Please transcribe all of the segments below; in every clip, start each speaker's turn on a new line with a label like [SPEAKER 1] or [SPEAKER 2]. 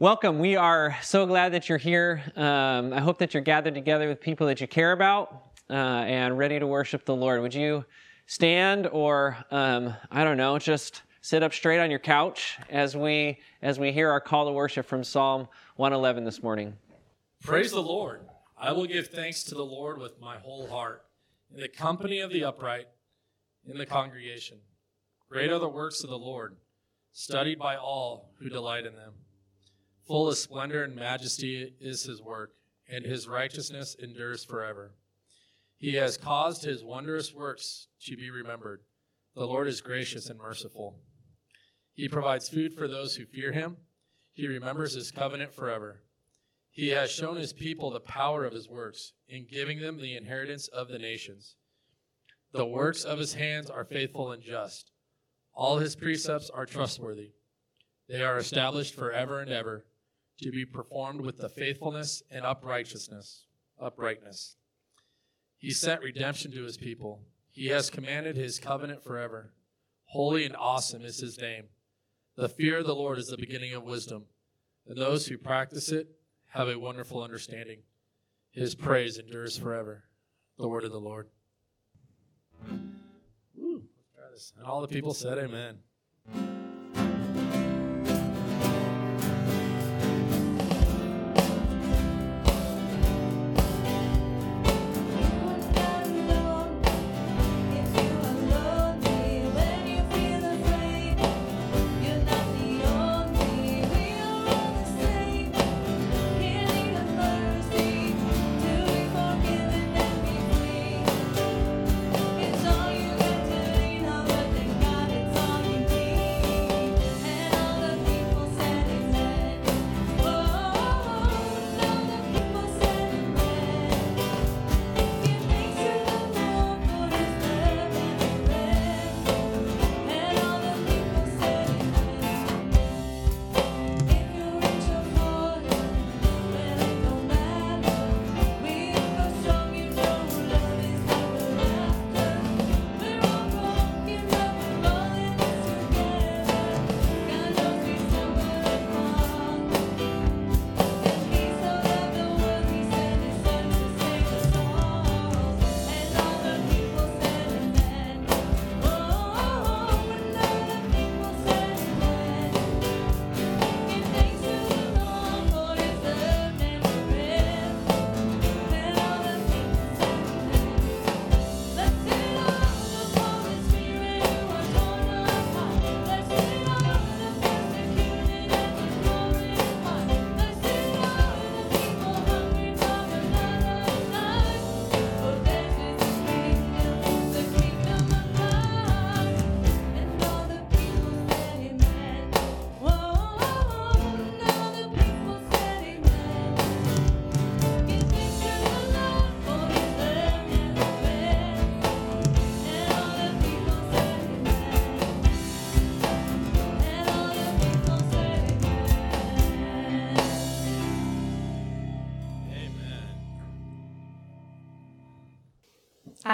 [SPEAKER 1] Welcome. We are so glad that you're here. Um, I hope that you're gathered together with people that you care about uh, and ready to worship the Lord. Would you stand or, um, I don't know, just sit up straight on your couch as we as we hear our call to worship from Psalm 111 this morning?
[SPEAKER 2] Praise the Lord. I will give thanks to the Lord with my whole heart, in the company of the upright, in the congregation. Great are the works of the Lord, studied by all who delight in them. Full of splendor and majesty is his work, and his righteousness endures forever. He has caused his wondrous works to be remembered. The Lord is gracious and merciful. He provides food for those who fear him. He remembers his covenant forever. He has shown his people the power of his works in giving them the inheritance of the nations. The works of his hands are faithful and just. All his precepts are trustworthy. They are established forever and ever to be performed with the faithfulness and uprightness. Uprightness. He sent redemption to his people. He has commanded his covenant forever. Holy and awesome is his name. The fear of the Lord is the beginning of wisdom, and those who practice it have a wonderful understanding. His praise endures forever. The word of the Lord. Woo. And all the people said, Amen.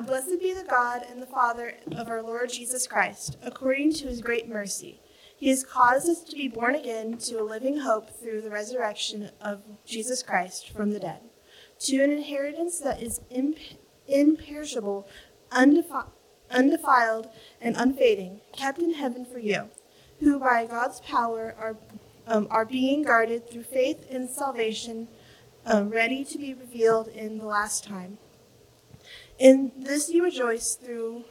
[SPEAKER 3] Blessed be the God and the Father of our Lord Jesus Christ, according to his great mercy. He has caused us to be born again to a living hope through the resurrection of Jesus Christ from the dead, to an inheritance that is imp- imperishable, undefi- undefiled, and unfading, kept in heaven for you, who by God's power are, um, are being guarded through faith in salvation, um, ready to be revealed in the last time. In this you rejoice through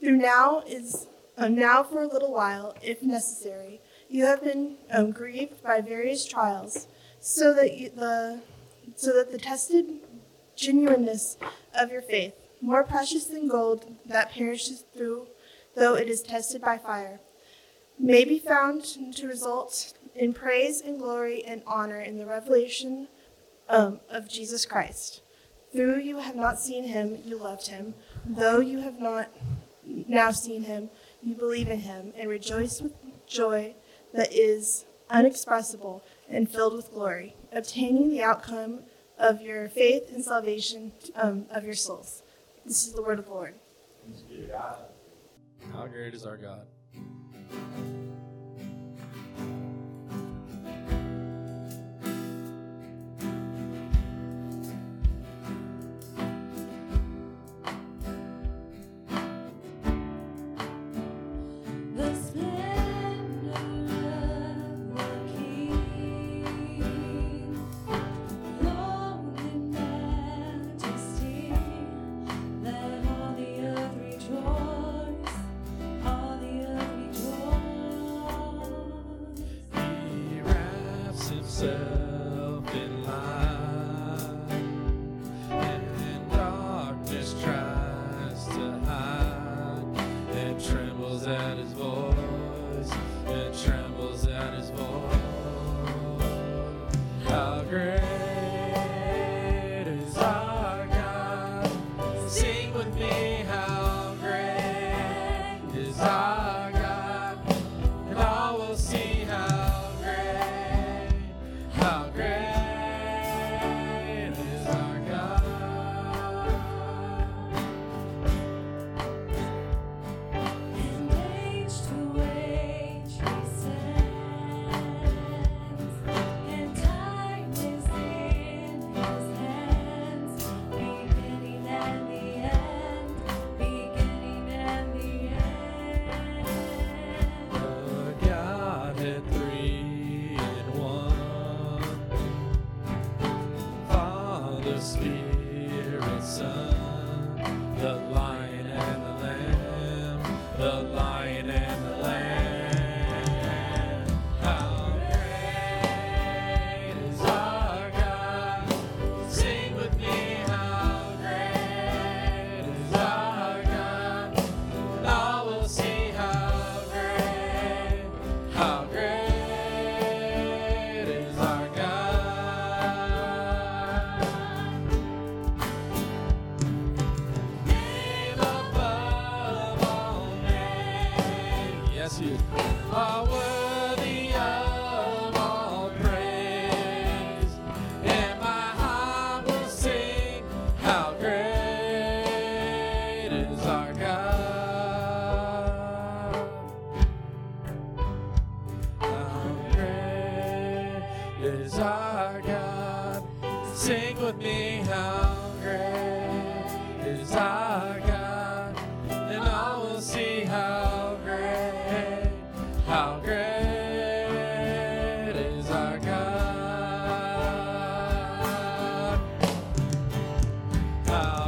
[SPEAKER 3] through now is um, now for a little while, if necessary. You have been um, grieved by various trials, so that you, the so that the tested genuineness of your faith, more precious than gold that perishes through, though it is tested by fire, may be found to result in praise and glory and honor in the revelation um, of Jesus Christ. Through you have not seen him, you loved him. Though you have not now seen him, you believe in him and rejoice with joy that is unexpressible and filled with glory, obtaining the outcome of your faith and salvation um, of your souls. This is the word of the Lord.
[SPEAKER 4] How great is our God? How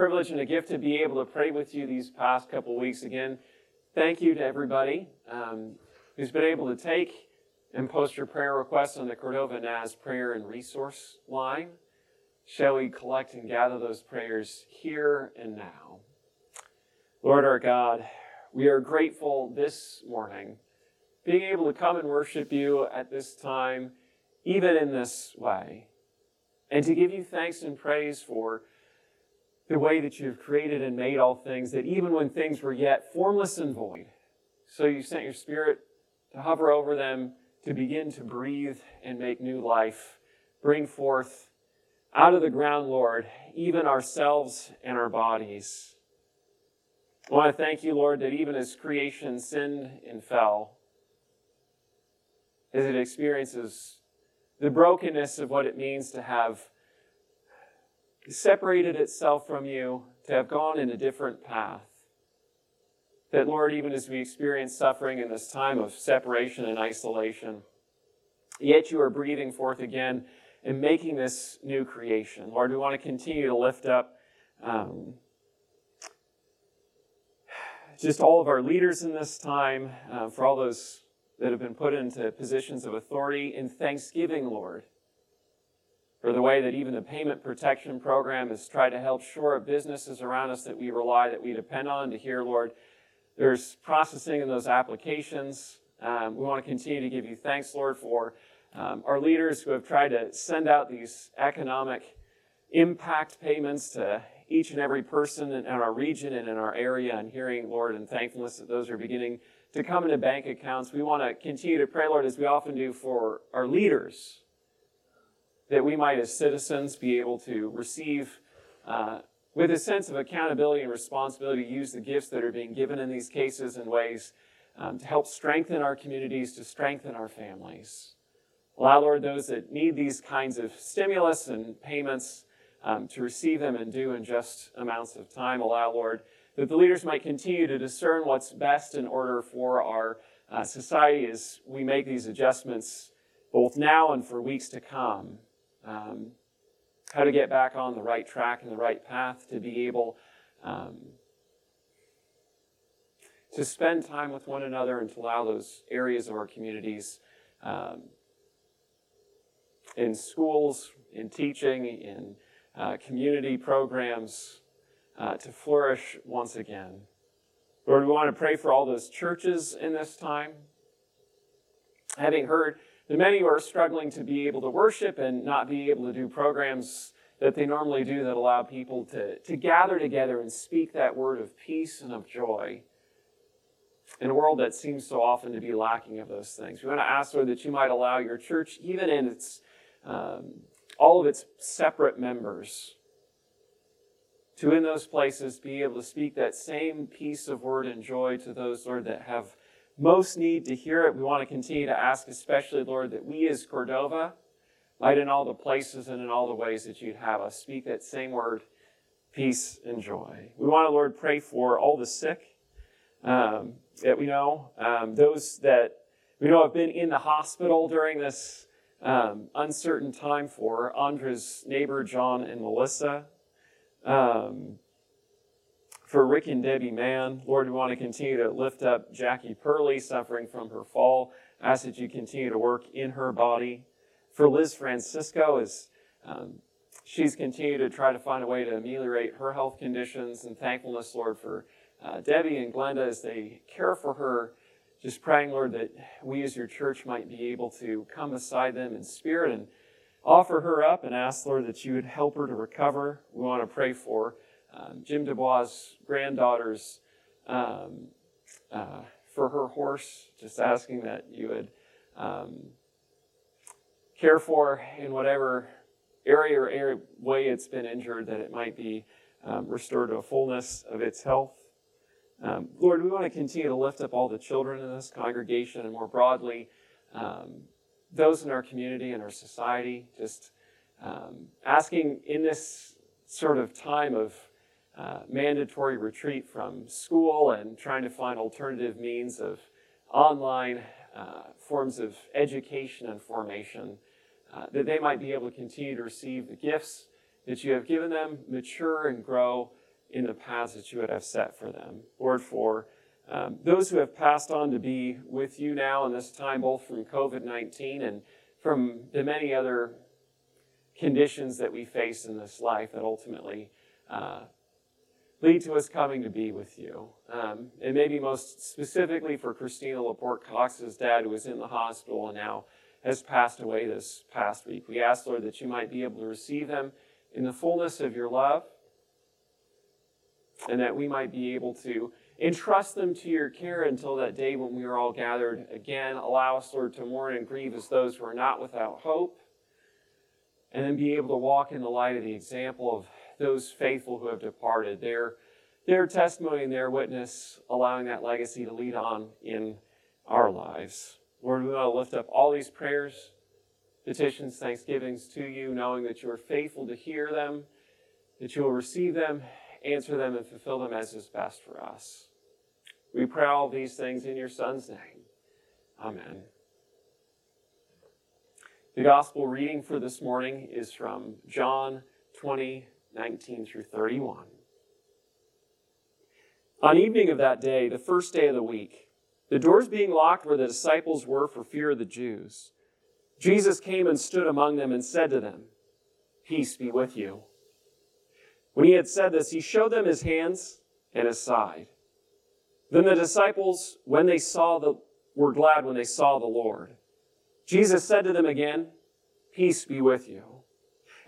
[SPEAKER 5] privilege and a gift to be able to pray with you these past couple weeks. Again, thank you to everybody um, who's been able to take and post your prayer requests on the Cordova Naz prayer and resource line. Shall we collect and gather those prayers here and now? Lord our God, we are grateful this morning being able to come and worship you at this time, even in this way, and to give you thanks and praise for the way that you've created and made all things, that even when things were yet formless and void, so you sent your Spirit to hover over them, to begin to breathe and make new life, bring forth out of the ground, Lord, even ourselves and our bodies. I want to thank you, Lord, that even as creation sinned and fell, as it experiences the brokenness of what it means to have separated itself from you, to have gone in a different path. That, Lord, even as we experience suffering in this time of separation and isolation, yet you are breathing forth again and making this new creation. Lord, we want to continue to lift up um, just all of our leaders in this time, uh, for all those that have been put into positions of authority in thanksgiving, Lord, for the way that even the payment protection program has tried to help shore up businesses around us that we rely, that we depend on to hear, Lord. There's processing in those applications. Um, we want to continue to give you thanks, Lord, for um, our leaders who have tried to send out these economic impact payments to each and every person in our region and in our area, and hearing, Lord, and thankfulness that those are beginning to come into bank accounts. We want to continue to pray, Lord, as we often do for our leaders, that we might, as citizens, be able to receive uh, with a sense of accountability and responsibility, use the gifts that are being given in these cases in ways um, to help strengthen our communities, to strengthen our families. Allow, Lord, those that need these kinds of stimulus and payments um, to receive them and do in just amounts of time. Allow, Lord, that the leaders might continue to discern what's best in order for our uh, society as we make these adjustments both now and for weeks to come. Um, how to get back on the right track and the right path to be able um, to spend time with one another and to allow those areas of our communities um, in schools, in teaching, in uh, community programs uh, to flourish once again. Lord, we want to pray for all those churches in this time. Having heard that many who are struggling to be able to worship and not be able to do programs that they normally do that allow people to, to gather together and speak that word of peace and of joy in a world that seems so often to be lacking of those things. We want to ask, Lord, that you might allow your church, even in its um, all of its separate members, to in those places be able to speak that same peace of word and joy to those, Lord, that have most need to hear it. We want to continue to ask, especially, Lord, that we as Cordova might in all the places and in all the ways that you'd have us speak that same word, peace and joy. We want to, Lord, pray for all the sick um, that we know, um, those that we know have been in the hospital during this um, uncertain time for Andra's neighbor, John and Melissa. Um, for Rick and Debbie Mann, Lord, we want to continue to lift up Jackie Purley, suffering from her fall. Ask that you continue to work in her body. For Liz Francisco, as um, she's continued to try to find a way to ameliorate her health conditions, and thankfulness, Lord, for uh, Debbie and Glenda as they care for her. Just praying, Lord, that we as your church might be able to come beside them in spirit and offer her up and ask, Lord, that you would help her to recover. We want to pray for um, Jim Dubois' granddaughter's, um, uh, for her horse, just asking that you would um, care for in whatever area or area, way it's been injured, that it might be um, restored to a fullness of its health. Um, Lord, we want to continue to lift up all the children in this congregation and more broadly um, those in our community and our society, just asking in this sort of time of uh, mandatory retreat from school and trying to find alternative means of online uh, forms of education and formation, uh, that they might be able to continue to receive the gifts that you have given them mature and grow in the paths that you would have set for them. Lord, for um, those who have passed on to be with you now in this time, both from COVID 19 and from the many other conditions that we face in this life that ultimately uh, lead to us coming to be with you. Um, and maybe most specifically for Christina Laporte Cox's dad, who is in the hospital and now has passed away this past week. We ask, Lord, that you might be able to receive them in the fullness of your love and that we might be able to entrust them to your care until that day when we are all gathered again. Allow us, Lord, to mourn and grieve as those who are not without hope, and then be able to walk in the light of the example of those faithful who have departed, their, their testimony and their witness, allowing that legacy to lead on in our lives. Lord, we want to lift up all these prayers, petitions, thanksgivings to you, knowing that you are faithful to hear them, that you will receive them, answer them, and fulfill them as is best for us. We pray all these things in your Son's name. Amen. The gospel reading for this morning is from John 20, 19 through 31. On evening of that day, the first day of the week, the doors being locked where the disciples were for fear of the Jews, Jesus came and stood among them and said to them, Peace be with you. When he had said this, he showed them his hands and his side. Then the disciples, when they saw the, were glad when they saw the Lord. Jesus said to them again, Peace be with you.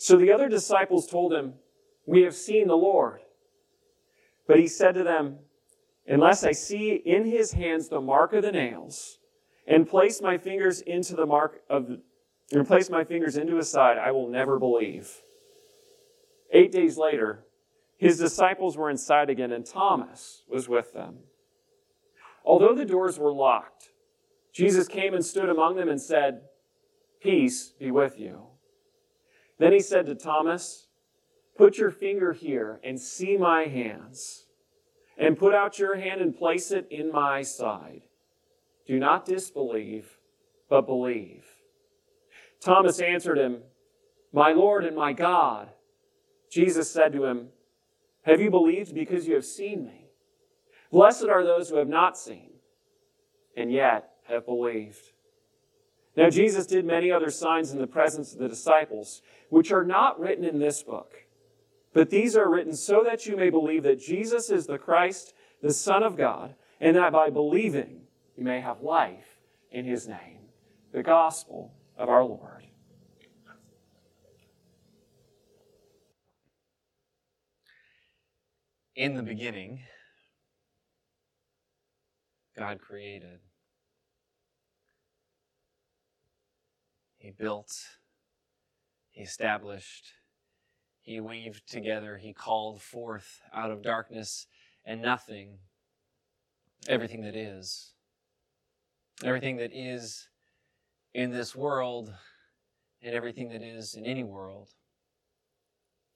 [SPEAKER 5] So the other disciples told him, We have seen the Lord. But he said to them, Unless I see in his hands the mark of the nails, and place my fingers into the mark of and place my fingers into his side, I will never believe. Eight days later, his disciples were inside again, and Thomas was with them. Although the doors were locked, Jesus came and stood among them and said, Peace be with you. Then he said to Thomas, Put your finger here and see my hands, and put out your hand and place it in my side. Do not disbelieve, but believe. Thomas answered him, My Lord and my God. Jesus said to him, Have you believed because you have seen me? Blessed are those who have not seen, and yet have believed. Now, Jesus did many other signs in the presence of the disciples, which are not written in this book. But these are written so that you may believe that Jesus is the Christ, the Son of God, and that by believing you may have life in his name. The gospel of our Lord.
[SPEAKER 1] In the beginning, God created. He built, He established, He weaved together, He called forth out of darkness and nothing everything that is. Everything that is in this world and everything that is in any world.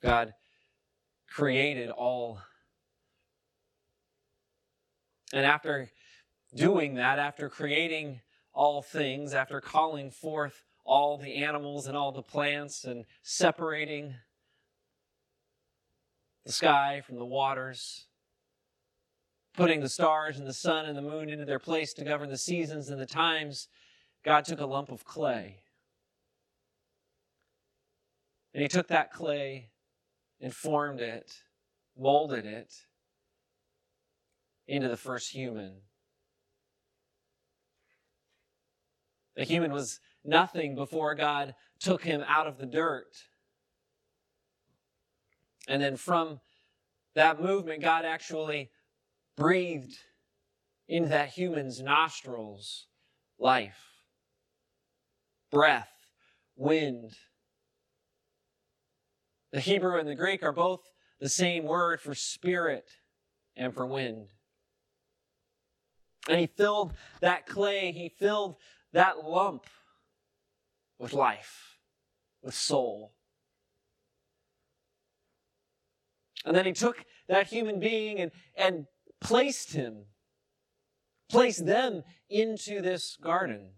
[SPEAKER 1] God created all. And after doing that, after creating all things, after calling forth all the animals and all the plants and separating the sky from the waters, putting the stars and the sun and the moon into their place to govern the seasons and the times, God took a lump of clay. And He took that clay and formed it, molded it into the first human. The human was nothing before God took him out of the dirt. And then from that movement, God actually breathed into that human's nostrils life, breath, wind. The Hebrew and the Greek are both the same word for spirit and for wind. And he filled that clay, he filled that lump with life, with soul. And then he took that human being and, and placed him, placed them into this garden.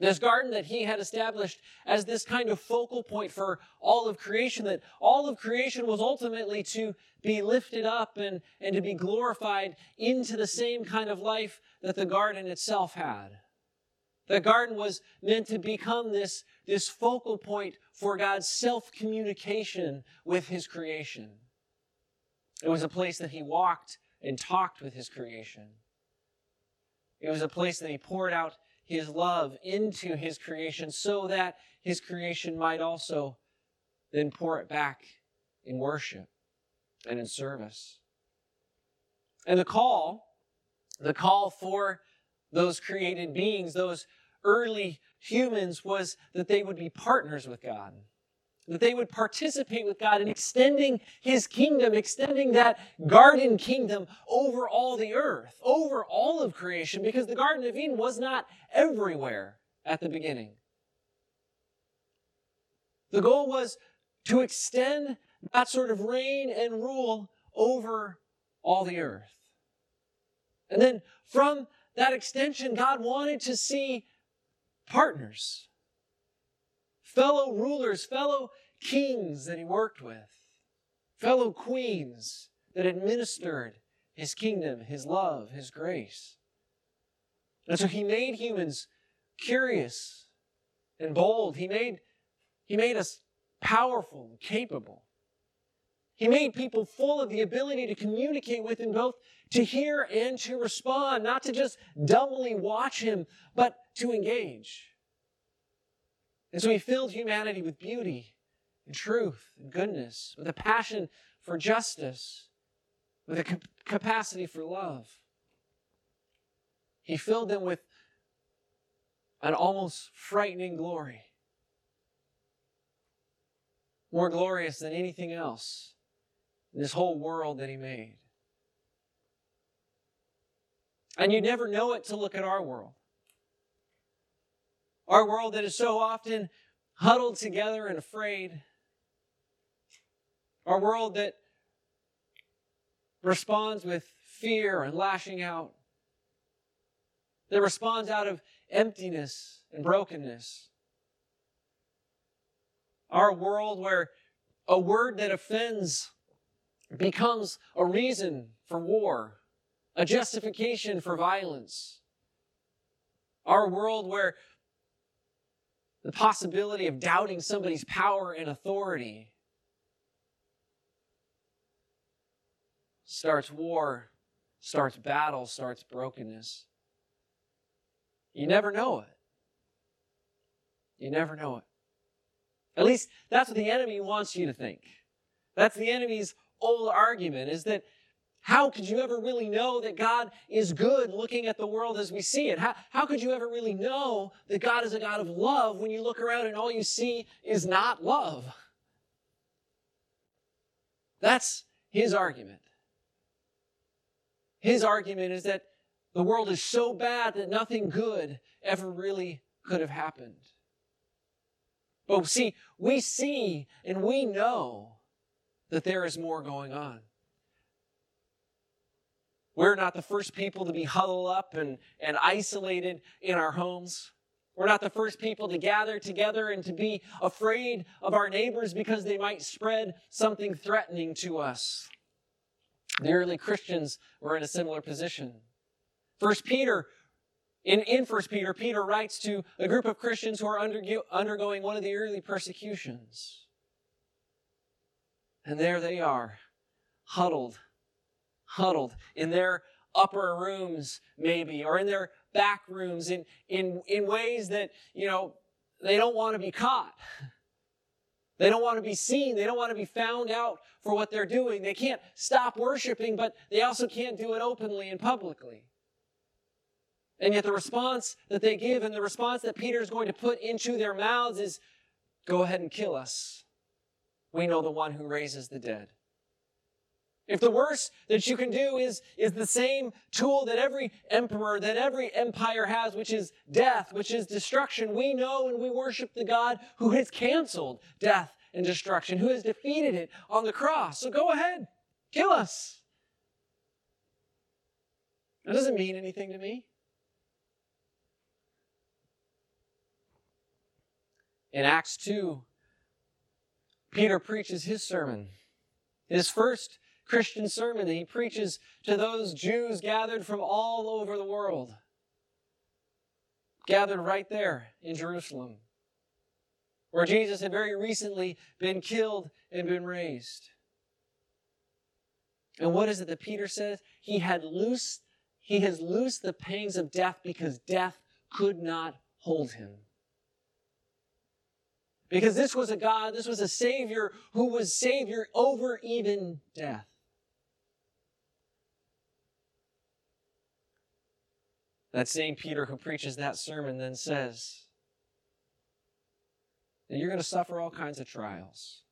[SPEAKER 1] This garden that he had established as this kind of focal point for all of creation, that all of creation was ultimately to be lifted up and, and to be glorified into the same kind of life that the garden itself had. The garden was meant to become this, this focal point for God's self communication with his creation. It was a place that he walked and talked with his creation. It was a place that he poured out his love into his creation so that his creation might also then pour it back in worship and in service. And the call, the call for those created beings, those early humans, was that they would be partners with God. That they would participate with God in extending His kingdom, extending that garden kingdom over all the earth, over all of creation, because the Garden of Eden was not everywhere at the beginning. The goal was to extend that sort of reign and rule over all the earth. And then from that extension, God wanted to see partners, fellow rulers, fellow kings that he worked with, fellow queens that administered his kingdom, his love, his grace. And so he made humans curious and bold. He made, he made us powerful and capable. He made people full of the ability to communicate with him, both to hear and to respond, not to just dumbly watch him, but to engage. And so he filled humanity with beauty and truth and goodness, with a passion for justice, with a cap- capacity for love. He filled them with an almost frightening glory, more glorious than anything else in this whole world that he made. And you never know it to look at our world. Our world that is so often huddled together and afraid. Our world that responds with fear and lashing out. That responds out of emptiness and brokenness. Our world where a word that offends becomes a reason for war, a justification for violence. Our world where the possibility of doubting somebody's power and authority starts war, starts battle, starts brokenness. You never know it. You never know it. At least that's what the enemy wants you to think. That's the enemy's old argument is that how could you ever really know that God is good looking at the world as we see it? How, how could you ever really know that God is a God of love when you look around and all you see is not love? That's his argument. His argument is that the world is so bad that nothing good ever really could have happened. But see, we see and we know that there is more going on. We're not the first people to be huddled up and, and isolated in our homes. We're not the first people to gather together and to be afraid of our neighbors because they might spread something threatening to us. The early Christians were in a similar position. First Peter, in, in First Peter, Peter writes to a group of Christians who are undergo, undergoing one of the early persecutions. And there they are, huddled, huddled in their upper rooms, maybe, or in their back rooms in, in, in ways that, you know, they don't want to be caught. They don't want to be seen. They don't want to be found out for what they're doing. They can't stop worshiping, but they also can't do it openly and publicly. And yet, the response that they give and the response that Peter is going to put into their mouths is go ahead and kill us. We know the one who raises the dead. If the worst that you can do is, is the same tool that every emperor, that every empire has, which is death, which is destruction, we know and we worship the God who has canceled death and destruction, who has defeated it on the cross. So go ahead, kill us. That doesn't mean anything to me. In Acts 2, Peter preaches his sermon. His first Christian sermon that he preaches to those Jews gathered from all over the world. Gathered right there in Jerusalem, where Jesus had very recently been killed and been raised. And what is it that Peter says? He had loosed, he has loosed the pangs of death because death could not hold him. Because this was a God, this was a Savior who was Savior over even death. That same Peter who preaches that sermon then says that you're going to suffer all kinds of trials.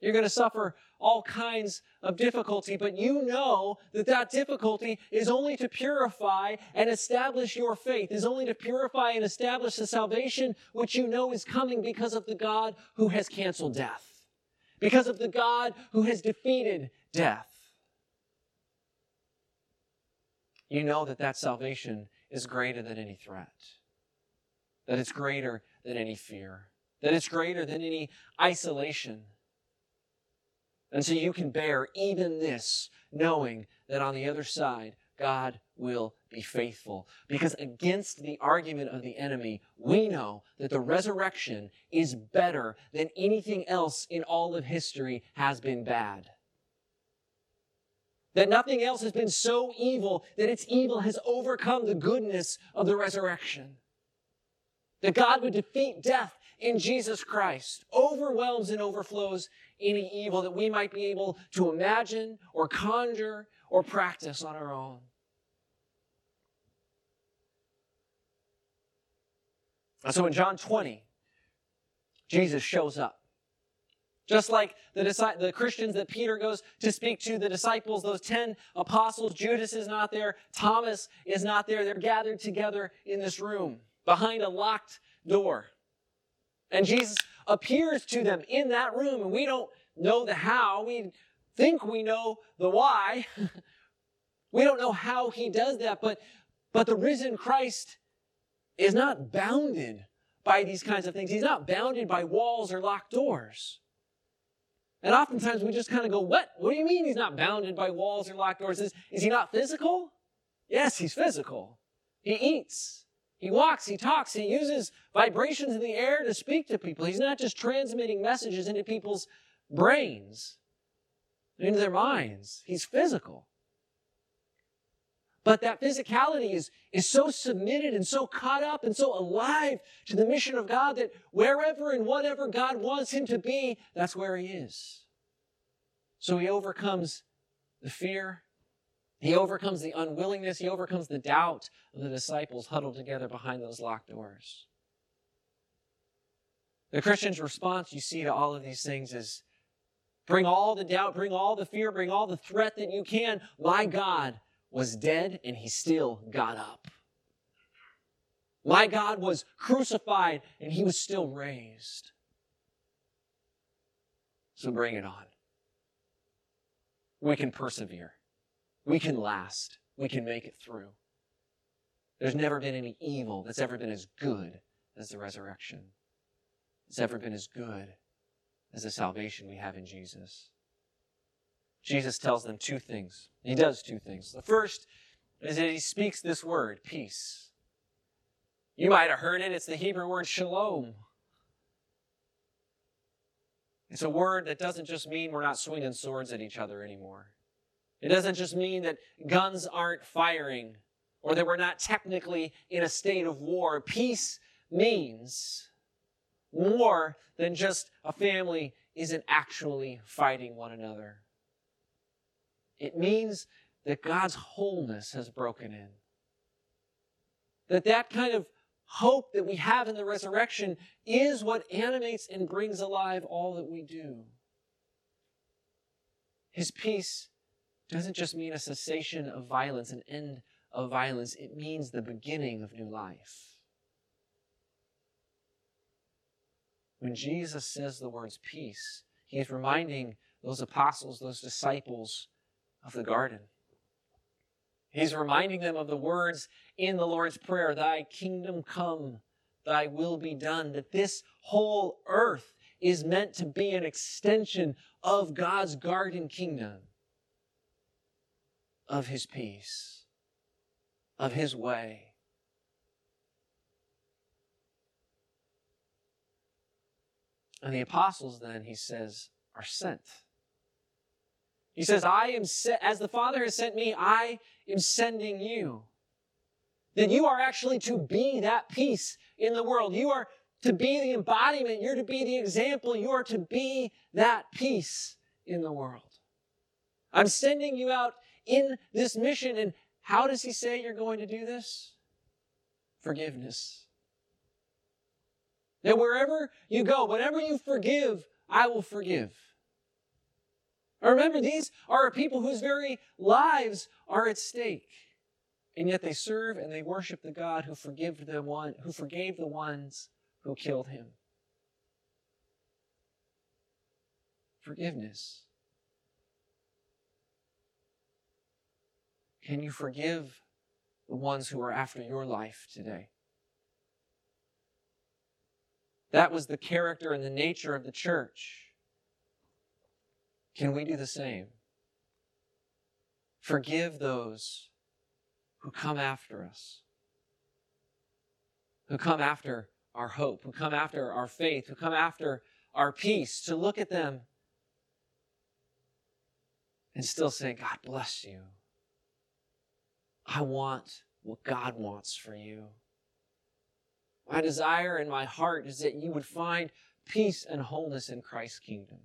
[SPEAKER 1] You're going to suffer all kinds of difficulty, but you know that that difficulty is only to purify and establish your faith, is only to purify and establish the salvation which you know is coming because of the God who has canceled death, because of the God who has defeated death. You know that that salvation is greater than any threat, that it's greater than any fear, that it's greater than any isolation. And so you can bear even this, knowing that on the other side, God will be faithful. Because against the argument of the enemy, we know that the resurrection is better than anything else in all of history has been bad. That nothing else has been so evil that its evil has overcome the goodness of the resurrection. That God would defeat death in Jesus Christ overwhelms and overflows any evil that we might be able to imagine or conjure or practice on our own. And so in John 20, Jesus shows up. Just like the, the Christians that Peter goes to speak to, the disciples, those 10 apostles, Judas is not there, Thomas is not there. They're gathered together in this room behind a locked door. And Jesus appears to them in that room, and we don't know the how. We think we know the why. we don't know how he does that, but, but the risen Christ is not bounded by these kinds of things. He's not bounded by walls or locked doors. And oftentimes we just kind of go, What? What do you mean he's not bounded by walls or locked doors? Is, is he not physical? Yes, he's physical. He eats. He walks, he talks, he uses vibrations in the air to speak to people. He's not just transmitting messages into people's brains, into their minds. He's physical. But that physicality is, is so submitted and so caught up and so alive to the mission of God that wherever and whatever God wants him to be, that's where he is. So he overcomes the fear, he overcomes the unwillingness, he overcomes the doubt of the disciples huddled together behind those locked doors. The Christian's response, you see, to all of these things is bring all the doubt, bring all the fear, bring all the threat that you can. My God was dead and he still got up. My God was crucified and he was still raised. So bring it on. We can persevere. We can last. We can make it through. There's never been any evil that's ever been as good as the resurrection. It's ever been as good as the salvation we have in Jesus. Jesus tells them two things. He does two things. The first is that he speaks this word, peace. You might have heard it. It's the Hebrew word shalom. It's a word that doesn't just mean we're not swinging swords at each other anymore. It doesn't just mean that guns aren't firing or that we're not technically in a state of war. Peace means more than just a family isn't actually fighting one another. It means that God's wholeness has broken in. That that kind of hope that we have in the resurrection is what animates and brings alive all that we do. His peace doesn't just mean a cessation of violence, an end of violence, it means the beginning of new life. When Jesus says the words peace, he's reminding those apostles, those disciples of the garden. He's reminding them of the words in the Lord's Prayer Thy kingdom come, thy will be done. That this whole earth is meant to be an extension of God's garden kingdom, of his peace, of his way. And the apostles, then, he says, are sent. He says, I am sent, as the Father has sent me, I am sending you. That you are actually to be that peace in the world. You are to be the embodiment. You're to be the example. You are to be that peace in the world. I'm sending you out in this mission. And how does he say you're going to do this? Forgiveness. That wherever you go, whatever you forgive, I will forgive. Remember, these are people whose very lives are at stake. And yet they serve and they worship the God who forgave the one who forgave the ones who killed him. Forgiveness. Can you forgive the ones who are after your life today? That was the character and the nature of the church. Can we do the same? Forgive those who come after us, who come after our hope, who come after our faith, who come after our peace, to look at them and still say, God bless you. I want what God wants for you. My desire in my heart is that you would find peace and wholeness in Christ's kingdom.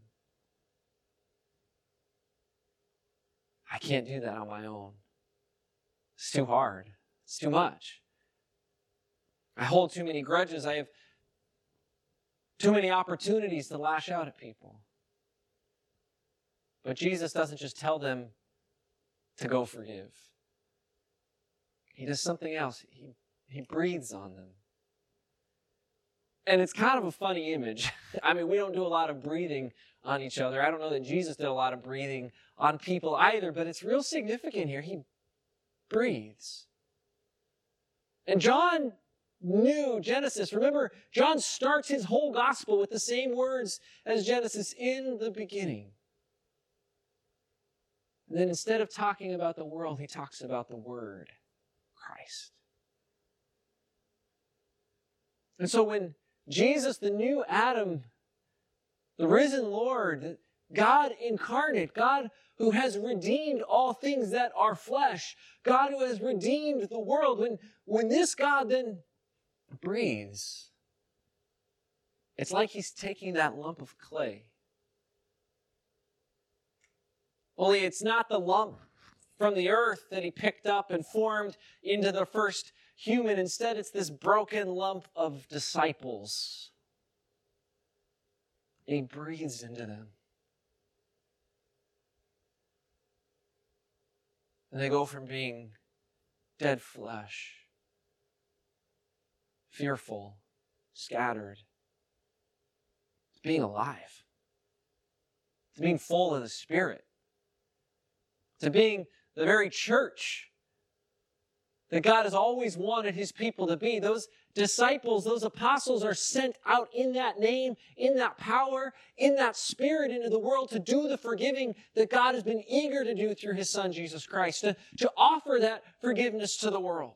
[SPEAKER 1] I can't do that on my own. It's too hard. It's too much. I hold too many grudges. I have too many opportunities to lash out at people. But Jesus doesn't just tell them to go forgive. He does something else. He, he breathes on them. And it's kind of a funny image. I mean, we don't do a lot of breathing on each other. I don't know that Jesus did a lot of breathing on people either, but it's real significant here. He breathes. And John knew Genesis. Remember, John starts his whole gospel with the same words as Genesis in the beginning. And then instead of talking about the world, he talks about the Word, Christ. And so when Jesus, the new Adam, the risen Lord, God incarnate, God who has redeemed all things that are flesh, God who has redeemed the world, when, when this God then breathes, it's like he's taking that lump of clay. Only it's not the lump from the earth that he picked up and formed into the first human. Instead, it's this broken lump of disciples. And he breathes into them. And they go from being dead flesh, fearful, scattered, to being alive, to being full of the Spirit, to being the very church that God has always wanted his people to be. Those disciples, those apostles are sent out in that name, in that power, in that spirit into the world to do the forgiving that God has been eager to do through his son, Jesus Christ, to, to offer that forgiveness to the world.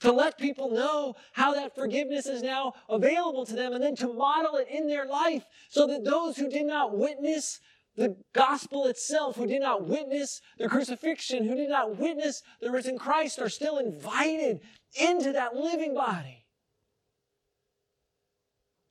[SPEAKER 1] To let people know how that forgiveness is now available to them and then to model it in their life so that those who did not witness the gospel itself, who did not witness the crucifixion, who did not witness the risen Christ, are still invited into that living body.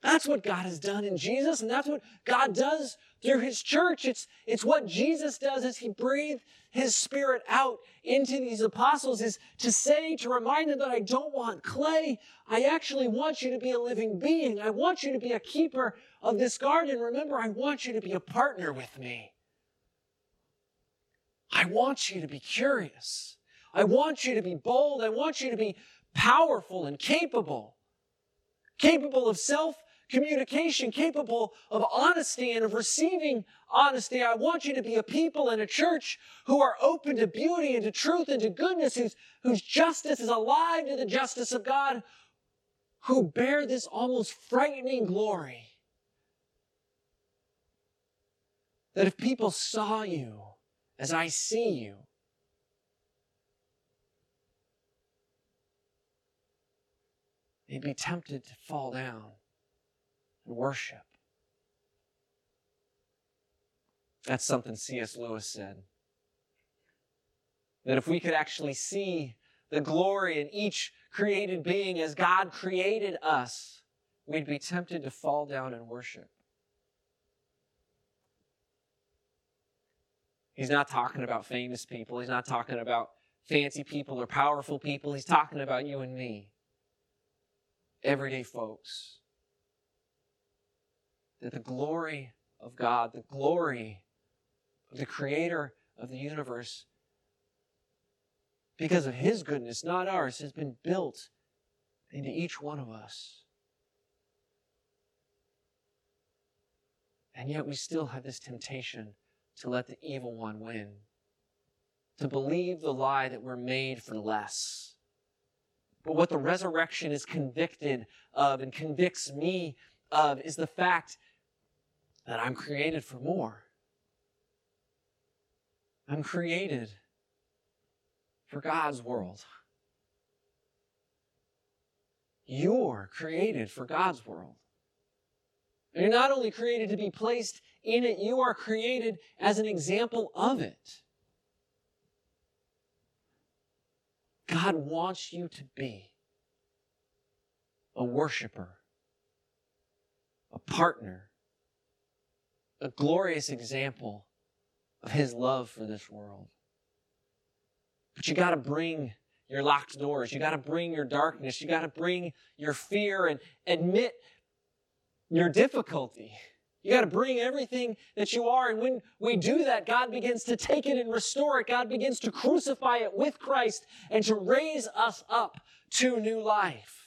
[SPEAKER 1] That's what God has done in Jesus, and that's what God does through His church. It's, it's what Jesus does as He breathed His Spirit out into these apostles, is to say, to remind them that I don't want clay. I actually want you to be a living being. I want you to be a keeper of this garden. Remember, I want you to be a partner with me. I want you to be curious. I want you to be bold. I want you to be powerful and capable. Capable of self communication, capable of honesty and of receiving honesty. I want you to be a people and a church who are open to beauty and to truth and to goodness, whose, whose justice is alive to the justice of God, who bear this almost frightening glory. That if people saw you as I see you, they'd be tempted to fall down and worship. That's something C.S. Lewis said. That if we could actually see the glory in each created being as God created us, we'd be tempted to fall down and worship. He's not talking about famous people. He's not talking about fancy people or powerful people. He's talking about you and me, everyday folks. That the glory of God, the glory of the creator of the universe, because of his goodness, not ours, has been built into each one of us. And yet we still have this temptation to let the evil one win, to believe the lie that we're made for less. But what the resurrection is convicted of and convicts me of is the fact that I'm created for more. I'm created for God's world. You're created for God's world. And you're not only created to be placed in it, you are created as an example of it. God wants you to be a worshiper, a partner, a glorious example of His love for this world. But you got to bring your locked doors. You got to bring your darkness. You got to bring your fear and admit your difficulty. You got to bring everything that you are. And when we do that, God begins to take it and restore it. God begins to crucify it with Christ and to raise us up to new life.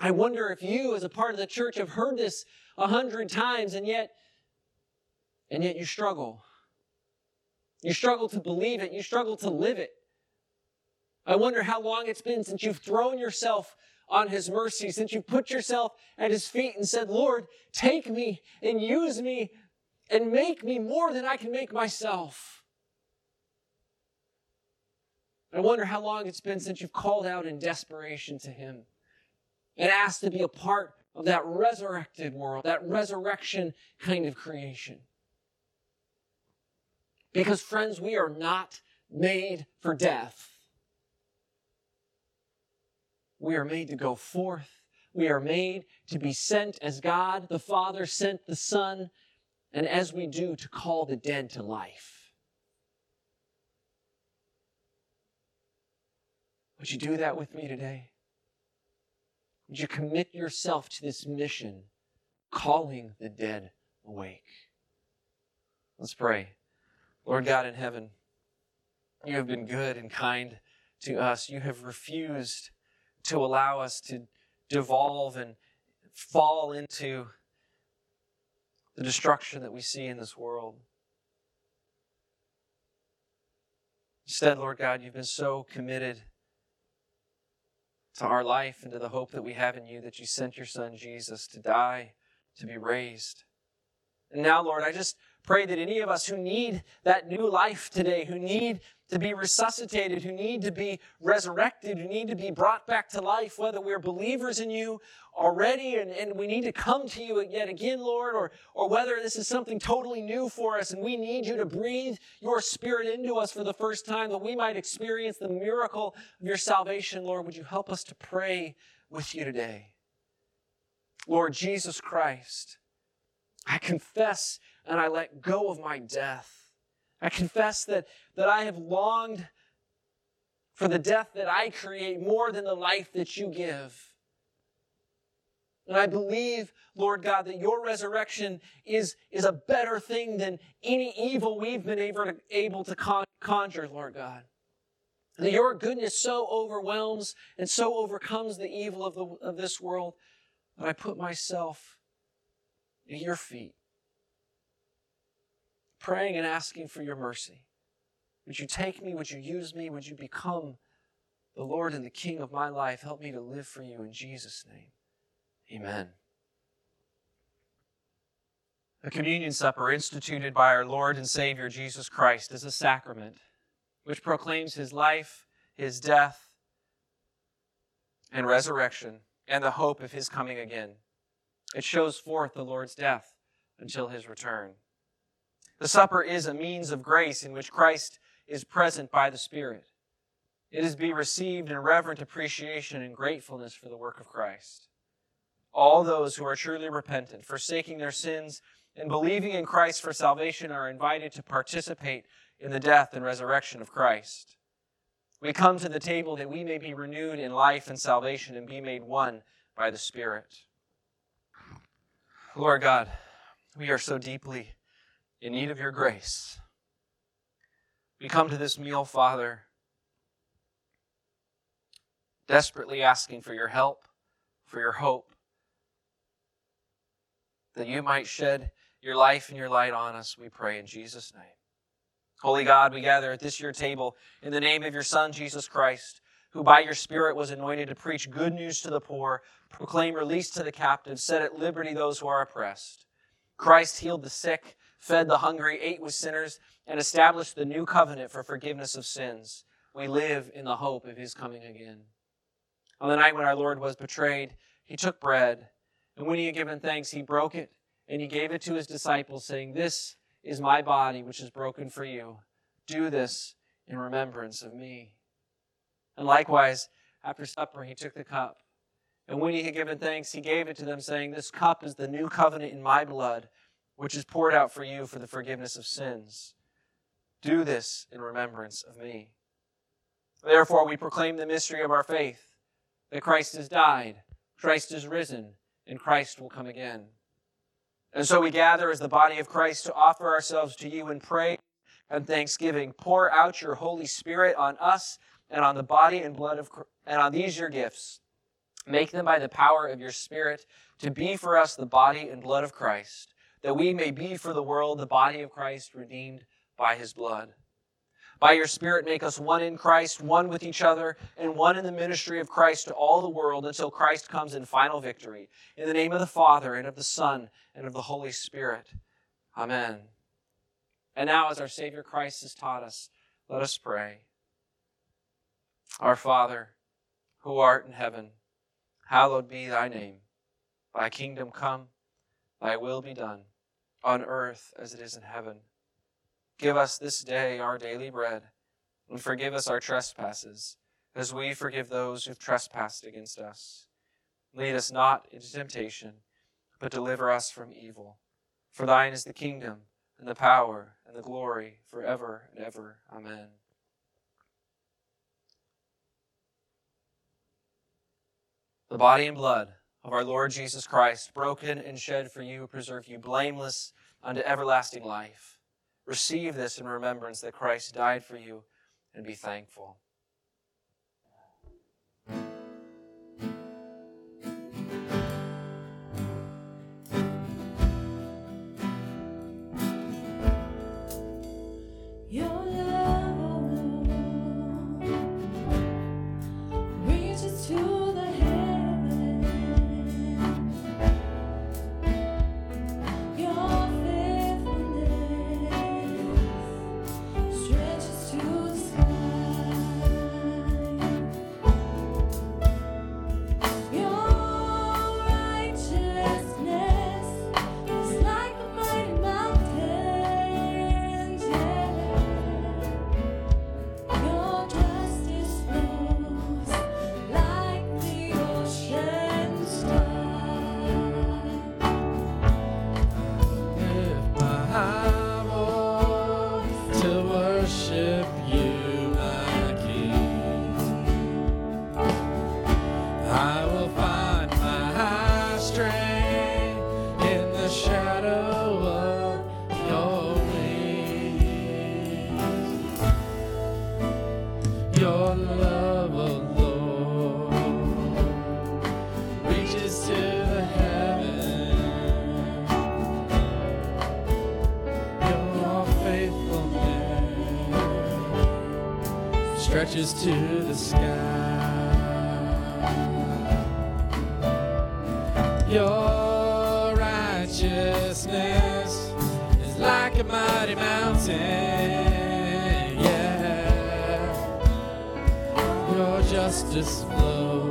[SPEAKER 1] I wonder if you, as a part of the church, have heard this a hundred times and yet, and yet you struggle. You struggle to believe it. You struggle to live it. I wonder how long it's been since you've thrown yourself on his mercy, since you put yourself at his feet and said, Lord, take me and use me and make me more than I can make myself. I wonder how long it's been since you've called out in desperation to him and asked to be a part of that resurrected world, that resurrection kind of creation. Because, friends, we are not made for death. We are made to go forth. We are made to be sent as God the Father sent the Son, and as we do, to call the dead to life. Would you do that with me today? Would you commit yourself to this mission, calling the dead awake? Let's pray. Lord God in heaven, you have been good and kind to us. You have refused to allow us to devolve and fall into the destruction that we see in this world. Instead, Lord God, you've been so committed to our life and to the hope that we have in you that you sent your son Jesus to die, to be raised. And now, Lord, I just pray that any of us who need that new life today, who need to be resuscitated, who need to be resurrected, who need to be brought back to life, whether we're believers in you already and, and we need to come to you yet again, Lord, or, or whether this is something totally new for us and we need you to breathe your spirit into us for the first time that we might experience the miracle of your salvation, Lord, would you help us to pray with you today? Lord Jesus Christ, I confess and I let go of my death. I confess that, that I have longed for the death that I create more than the life that you give. And I believe, Lord God, that your resurrection is, is a better thing than any evil we've been able to, able to con- conjure, Lord God. That your goodness so overwhelms and so overcomes the evil of, the, of this world that I put myself at your feet, praying and asking for your mercy. Would you take me? Would you use me? Would you become the Lord and the King of my life? Help me to live for you in Jesus' name. Amen. The communion supper instituted by our Lord and Savior Jesus Christ is a sacrament which proclaims his life, his death, and resurrection, and the hope of his coming again. It shows forth the Lord's death until his return. The supper is a means of grace in which Christ is present by the Spirit. It is to be received in reverent appreciation and gratefulness for the work of Christ. All those who are truly repentant, forsaking their sins, and believing in Christ for salvation are invited to participate in the death and resurrection of Christ. We come to the table that we may be renewed in life and salvation and be made one by the Spirit. Lord God, we are so deeply in need of your grace. We come to this meal, Father, desperately asking for your help, for your hope, that you might shed your life and your light on us, we pray in Jesus' name. Holy God, we gather at this your table in the name of your Son, Jesus Christ, who by your Spirit was anointed to preach good news to the poor, proclaim release to the captives, set at liberty those who are oppressed. Christ healed the sick, fed the hungry, ate with sinners, and established the new covenant for forgiveness of sins. We live in the hope of his coming again. On the night when our Lord was betrayed, he took bread, and when he had given thanks, he broke it, and he gave it to his disciples, saying, This is my body, which is broken for you. Do this in remembrance of me. And likewise, after supper, he took the cup. And when he had given thanks, he gave it to them, saying, This cup is the new covenant in my blood, which is poured out for you for the forgiveness of sins. Do this in remembrance of me. Therefore, we proclaim the mystery of our faith that Christ has died, Christ is risen, and Christ will come again. And so we gather as the body of Christ to offer ourselves to you in prayer and thanksgiving. Pour out your Holy Spirit on us and on the body and blood of and on these your gifts. Make them by the power of your Spirit to be for us the body and blood of Christ, that we may be for the world the body of Christ redeemed by his blood. By your Spirit, make us one in Christ, one with each other, and one in the ministry of Christ to all the world until Christ comes in final victory. In the name of the Father, and of the Son, and of the Holy Spirit. Amen. And now, as our Savior Christ has taught us, let us pray. Our Father, who art in heaven, hallowed be thy name. Thy kingdom come, thy will be done, on earth as it is in heaven. Give us this day our daily bread, and forgive us our trespasses, as we forgive those who've trespassed against us. Lead us not into temptation, but deliver us from evil. For thine is the kingdom, and the power, and the glory, forever and ever. Amen. The body and blood of our Lord Jesus Christ, broken and shed for you, preserve you blameless unto everlasting life. Receive this in remembrance that Christ died for you and be thankful.
[SPEAKER 6] Stretches to the sky.
[SPEAKER 4] Your righteousness is like a mighty mountain, yeah. Your justice flows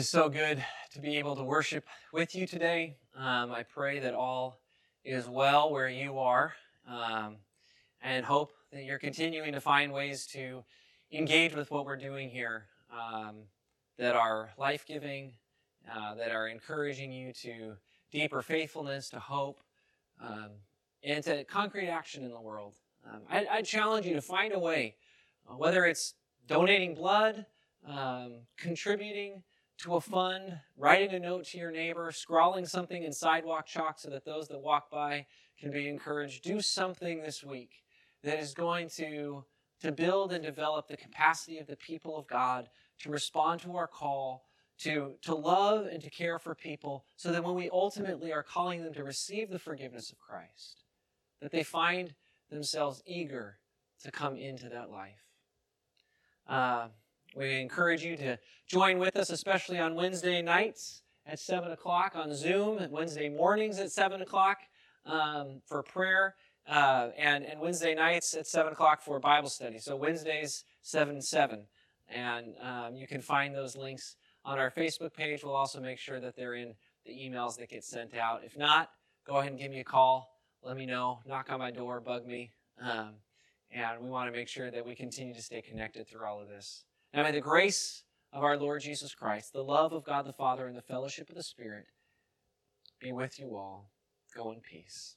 [SPEAKER 1] is so good to be able to worship with you today. Um, I pray that all is well where you are um, and hope that you're continuing to find ways to engage with what we're doing here um, that are life giving, uh, that are encouraging you to deeper faithfulness, to hope, um, and to concrete action in the world. Um, I, I challenge you to find a way, uh, whether it's donating blood, um, contributing to a fund, writing a note to your neighbor, scrawling something in sidewalk chalk so that those that walk by can be encouraged. Do something this week that is going to, to build and develop the capacity of the people of God to respond to our call, to, to love and to care for people, so that when we ultimately are calling them to receive the forgiveness of Christ, that they find themselves eager to come into that life. Uh, we encourage you to join with us, especially on Wednesday nights at 7 o'clock on Zoom, Wednesday mornings at 7 o'clock um, for prayer, uh, and, and Wednesday nights at 7 o'clock for Bible study. So Wednesdays, 7 7. And um, you can find those links on our Facebook page. We'll also make sure that they're in the emails that get sent out. If not, go ahead and give me a call. Let me know. Knock on my door, bug me. Um, and we want to make sure that we continue to stay connected through all of this. Now, may the grace of our Lord Jesus Christ, the love of God the Father, and the fellowship of the Spirit be with you all. Go in peace.